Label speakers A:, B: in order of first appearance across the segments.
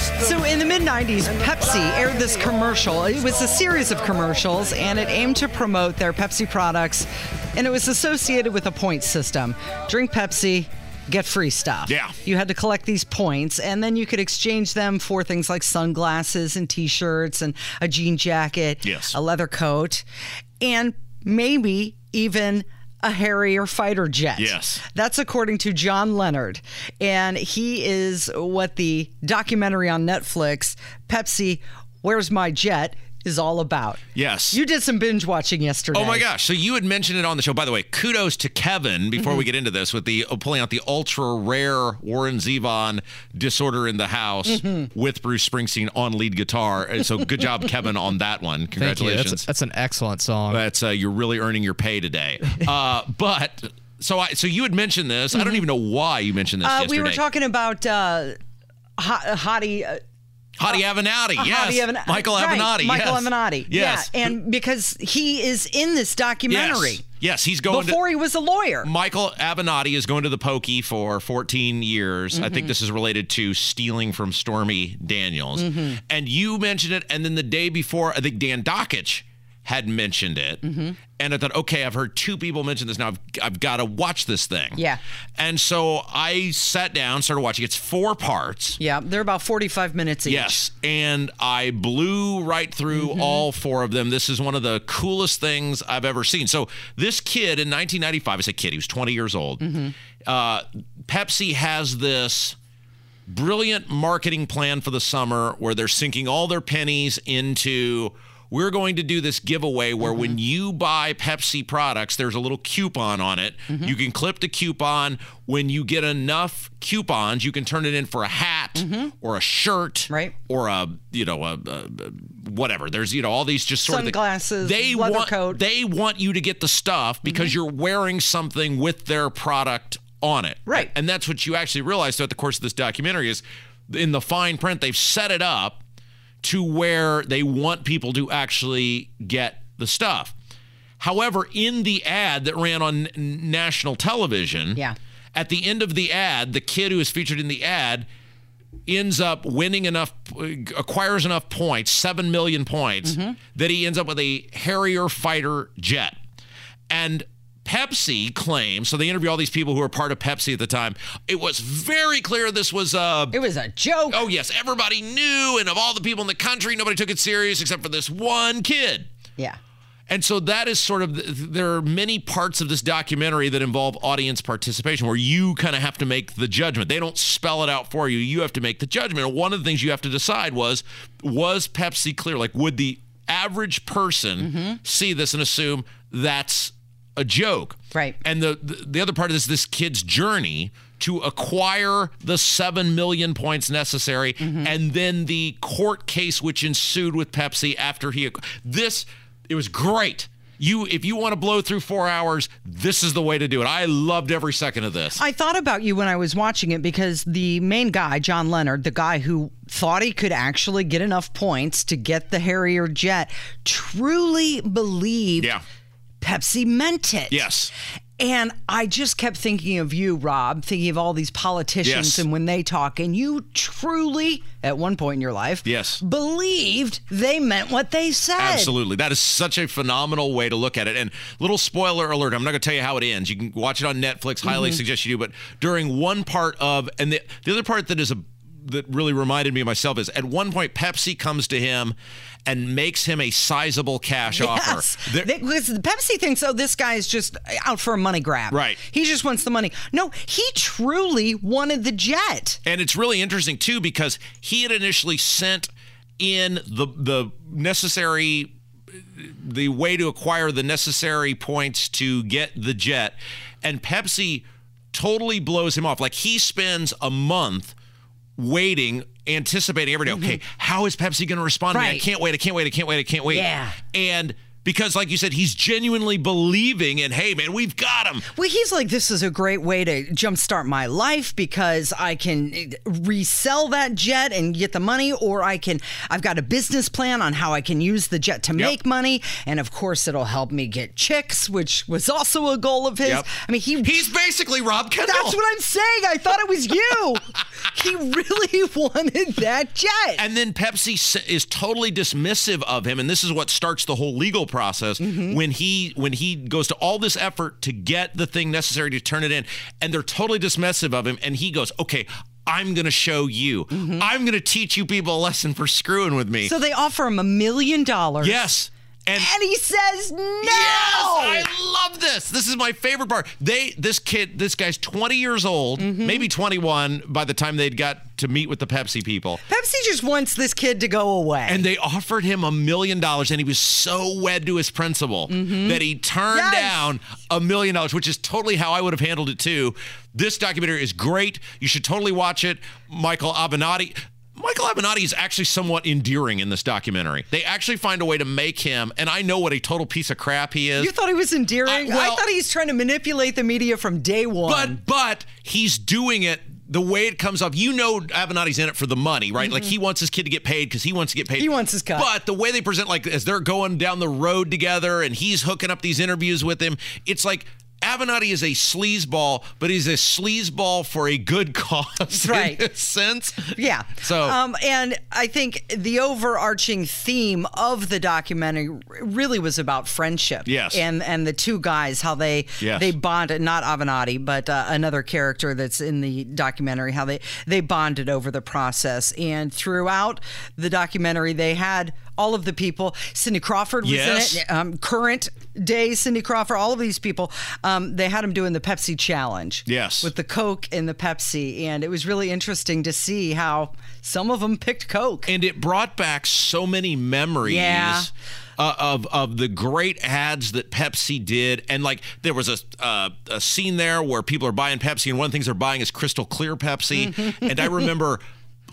A: So in the mid 90s, Pepsi aired this commercial. It was a series of commercials and it aimed to promote their Pepsi products and it was associated with a point system. Drink Pepsi, get free stuff.
B: Yeah.
A: You had to collect these points and then you could exchange them for things like sunglasses and t-shirts and a jean jacket,
B: Yes.
A: a leather coat, and maybe even a Harrier fighter jet.
B: Yes.
A: That's according to John Leonard. And he is what the documentary on Netflix, Pepsi, Where's My Jet, is all about.
B: Yes.
A: You did some binge watching yesterday.
B: Oh my gosh! So you had mentioned it on the show. By the way, kudos to Kevin. Before
A: Mm-hmm.
B: we get into this, with the uh, pulling out the ultra rare Warren Zevon "Disorder in the House"
A: Mm-hmm.
B: with Bruce Springsteen on lead guitar. And so good job, Kevin, on that one.
C: Thank you. That's,
B: Congratulations.
C: that's an excellent song.
B: That's uh, you're really earning your pay today. Uh, but so I so you had mentioned this. I don't even know why you mentioned this
A: Mm-hmm. Uh,
B: yesterday.
A: we were talking about uh, Hot- Hottie. Uh,
B: Avenatti,
A: uh,
B: yes.
A: Aven-
B: Michael
A: right,
B: Avenatti,
A: Michael
B: yes.
A: Avenatti.
B: Yes.
A: Yeah, and because he is in this documentary
B: Yes, yes he's going
A: before
B: to.
A: he was a lawyer.
B: Michael Avenatti is going to the pokey for 14 years. I
A: Mm-hmm.
B: think this is related to stealing from Stormy Daniels.
A: Mm-hmm.
B: And you mentioned it, and then the day before, I think Dan Dakich had mentioned it.
A: Mm-hmm.
B: And I thought, okay, I've heard two people mention this now. I've, I've got to watch this thing.
A: Yeah.
B: And so I sat down, started watching. It's four parts.
A: Yeah, they're about 45 minutes each.
B: Yes, and I blew right through
A: Mm-hmm.
B: all four of them. This is one of the coolest things I've ever seen. So this kid in 1995, I say kid, he was 20 years old.
A: Mm-hmm.
B: Uh, Pepsi has this brilliant marketing plan for the summer where they're sinking all their pennies into we're going to do this giveaway where when mm-hmm. you buy Pepsi products, there's a little coupon on it. Mm-hmm. You can clip the coupon. When you get enough coupons, you can turn it in for a hat mm-hmm. or a shirt,
A: Right.
B: Or a you know a, a, whatever. There's you know all these just sort
A: Sunglasses,
B: of they
A: leather
B: want
A: coat.
B: they want you to get the stuff because you're wearing something with their product on it,
A: Right.
B: And that's what you actually realize throughout the course of this documentary is in the fine print they've set it up to where they want people to actually get the stuff. However, in the ad that ran on national television,
A: Yeah.
B: at the end of the ad, the kid who is featured in the ad ends up winning enough, acquires enough points, 7 million points, mm-hmm. that he ends up with a Harrier fighter jet. And Pepsi claims, so they interview all these people who were part of Pepsi at the time. It was very clear this was a
A: It was a joke.
B: Oh yes, everybody knew, and of all the people in the country, nobody took it serious except for this one kid.
A: Yeah.
B: And so that is sort of there are many parts of this documentary that involve audience participation where you kind of have to make the judgment. They don't spell it out for you. You have to make the judgment. And one of the things you have to decide was was Pepsi clear? Like would the average person mm-hmm. see this and assume that's a joke?
A: Right.
B: And the, the the other part of this this kid's journey to acquire the 7 million points necessary mm-hmm. and then the court case which ensued with Pepsi after he this it was great. You if you want to blow through 4 hours, this is the way to do it. I loved every second of this.
A: I thought about you when I was watching it because the main guy, John Leonard, the guy who thought he could actually get enough points to get the Harrier jet, truly believed
B: yeah.
A: Pepsi meant it.
B: Yes.
A: And I just kept thinking of you, Rob, thinking of all these politicians
B: Yes.
A: and when they talk, and you truly, at one point in your life,
B: Yes.
A: believed they meant what they said.
B: Absolutely. That is such a phenomenal way to look at it. And little spoiler alert, I'm not going to tell you how it ends. You can watch it on Netflix. Highly mm-hmm. suggest you do. But during one part of, and the, the other part that is a, that really reminded me of myself is at one point Pepsi comes to him and makes him a sizable cash
A: Yes.
B: offer. There-
A: They- because Pepsi thinks, oh, this guy is just out for a money grab.
B: Right.
A: He just wants the money. No, he truly wanted the jet.
B: And it's really interesting too because he had initially sent in the the necessary the way to acquire the necessary points to get the jet, and Pepsi totally blows him off. Like he spends a month waiting, anticipating every day. Okay, how is Pepsi going to respond to me? I
A: Mm-hmm. Right.
B: can't wait. I can't wait. I can't wait. I can't wait.
A: Yeah.
B: And because, like you said, he's genuinely believing in, hey, man, we've got him.
A: Well, he's like, this is a great way to jumpstart my life because I can eh, resell that jet and get the money, or I can, I've got a business plan on how I can use the jet to make money. And of course, it'll help me get chicks, which was also a goal of his.
B: Yep.
A: I mean, he.
B: He's basically Rob Kendall.
A: that's what I'm saying. I thought it was you. he really wanted that jet.
B: And then Pepsi is totally dismissive of him, and this is what starts the whole legal process
A: Mm-hmm.
B: when he when he goes to all this effort to get the thing necessary to turn it in, and they're totally dismissive of him, and he goes, "Okay." I'm going to show you. I'm going to teach you people a lesson for screwing with me.
A: Mm-hmm. so they offer him a million dollars.
B: yes. And
A: And he says no.
B: Yes, I love this. This is my favorite part. They, this kid, this guy's 20 years old,
A: Mm-hmm.
B: maybe 21 by the time they'd got to meet with the Pepsi people.
A: Pepsi just wants this kid to go away.
B: And they offered him a million dollars, and he was so wed to his principle that he turned
A: Yes.
B: down a million dollars, which is totally how I would have handled it too. This documentary is great. You should totally watch it. Michael Avenatti. Michael Avenatti is actually somewhat endearing in this documentary. They actually find a way to make him, and I know what a total piece of crap he is.
A: You thought he was endearing?
B: I-
A: I, thought he's trying to manipulate the media from day one.
B: But but he's doing it the way it comes off. You know, Avenatti's in it for the money, right? Like he wants his kid to get paid because he wants to get paid.
A: Mm-hmm. He wants his cut.
B: But the way they present, like as they're going down the road together, and he's hooking up these interviews with him, it's like. Avenatti is a sleazeball, but he's a sleazeball for a good cause
A: Right.
B: sense.
A: yeah.
B: So-
A: um, and I think the overarching theme of the documentary really was about friendship.
B: Yes.
A: And and the two guys, how they
B: Yes.
A: they bonded. Not Avenatti, but uh, another character that's in the documentary. How they they bonded over the process. And throughout the documentary, they had all of the people. Cindy Crawford was
B: Yes.
A: in it. Um, current day Cindy Crawford. All of these people. Um, they had him doing the Pepsi challenge.
B: Yes.
A: With the Coke and the Pepsi, and it was really interesting to see how some of them picked Coke.
B: and it brought back so many memories
A: Yeah.
B: uh, of of the great ads that Pepsi did, and like there was a uh, a scene there where people are buying Pepsi, and one of the things they're buying is Crystal Clear Pepsi, and I remember.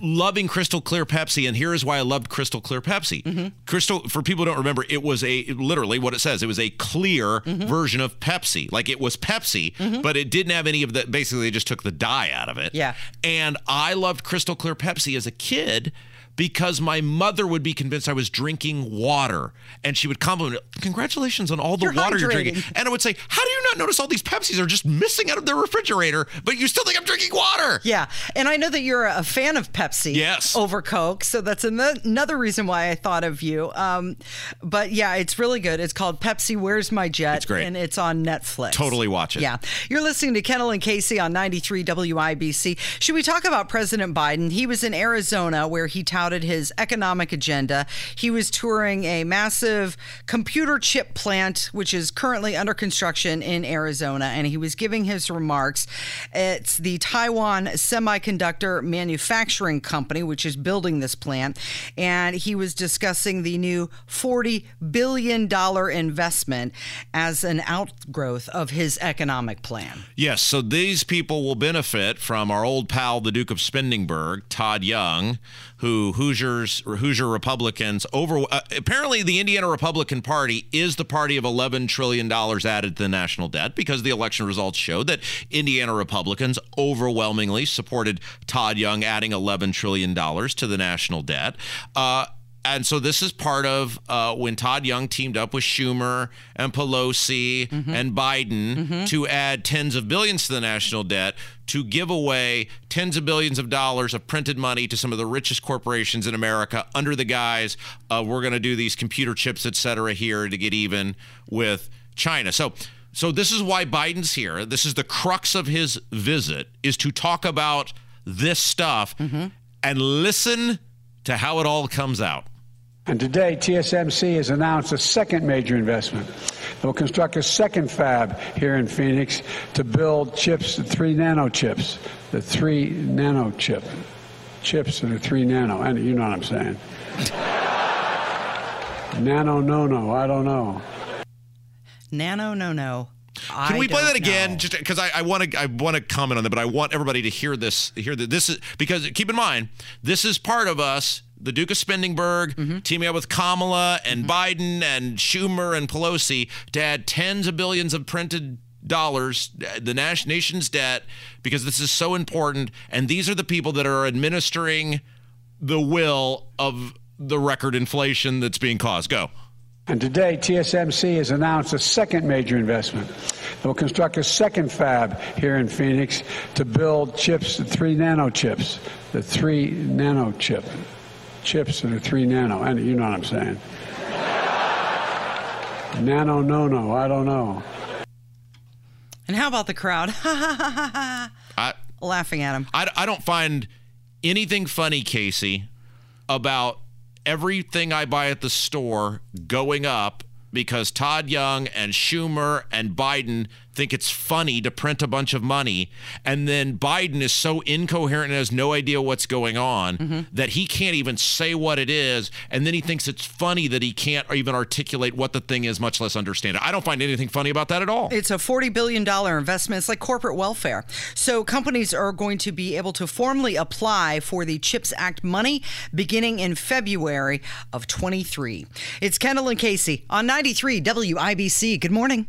B: Loving Crystal Clear Pepsi, and here is why I loved Crystal Clear Pepsi. Mm-hmm. Crystal, for people who don't remember, it was a literally what it says. It was a clear mm-hmm. version of Pepsi, like it was Pepsi, mm-hmm. but it didn't have any of the. Basically, they just took the dye out of it.
A: Yeah.
B: And I loved Crystal Clear Pepsi as a kid because my mother would be convinced I was drinking water. And she would compliment, Congratulations on all the
A: You're
B: water you're drinking. And I would say, How do you not notice all these Pepsis are just missing out of their refrigerator, but you still think I'm drinking water?
A: Yeah, and I know that you're a fan of Pepsi.
B: Yes.
A: Over Coke, so that's an- another reason why I thought of you. Um, but yeah, it's really good. It's called Pepsi. Where's My Jet?
B: It's great.
A: and it's on Netflix.
B: Totally watch it.
A: Yeah, you're listening to Kendall and Casey on 93 WIBC. Should we talk about President Biden? He was in Arizona where he touted his economic agenda. He was touring a massive computer chip plant, which is currently under construction in Arizona, and he was giving his remarks. It's the Taiwan Semiconductor Manufacturing Company, which is building this plant, and he was discussing the new $40 billion investment as an outgrowth of his economic plan.
B: Yes, so these people will benefit from our old pal, the Duke of Spendingburg, Todd Young, who Hoosiers Hoosier Republicans over. Uh, apparently, the Indiana Republican Party is the party of 11 trillion dollars added to the national debt because the election results showed that Indiana Republicans overwhelmingly supported Todd Young adding 11 trillion dollars to the national debt. Uh, and so this is part of uh, when Todd Young teamed up with Schumer and Pelosi and Biden to add tens of billions to the national debt to give away tens of billions of dollars of printed money to some of the richest corporations in America under the guise of we're going to do these computer chips, et cetera, here to get even with China. So. So this is why Biden's here. This is the crux of his visit is to talk about this stuff and listen to how it all comes out.
C: And today, TSMC has announced a second major investment. It will construct a second fab here in Phoenix to build chips, three nano chips, the three nano chip, chips that are three nano. And you know what I'm saying. Nano, no, no. I don't know.
A: Nano, no, no.
B: Can we play that again? Just because I want to, I want to comment on that, but I want everybody to hear this. Hear that this is because keep in mind this is part of us. The Duke of Spendingburg
A: Mm-hmm.
B: teaming up with Kamala and Biden and Schumer and Pelosi to add tens of billions of printed dollars, the nation's debt, because this is so important. And these are the people that are administering the will of the record inflation that's being caused. Go.
C: And today, TSMC has announced a second major investment. It will construct a second fab here in Phoenix to build chips, the three nano chips, the three nano chip, chips that are three nano. And you know what I'm saying. Nano, no, no. I don't know.
A: And how about the crowd?
B: I,
A: Laughing at him.
B: I, I don't find anything funny, Casey, about everything I buy at the store going up because Todd Young and Schumer and Biden think it's funny to print a bunch of money. And then Biden is so incoherent and has no idea what's going on mm-hmm. that he can't even say what it is. And then he thinks it's funny that he can't even articulate what the thing is, much less understand it. I don't find anything funny about that at all.
A: It's a $40 billion investment. It's like corporate welfare. So companies are going to be able to formally apply for the CHIPS Act money beginning in February of 23. It's Kendall and Casey on 93 WIBC. Good morning.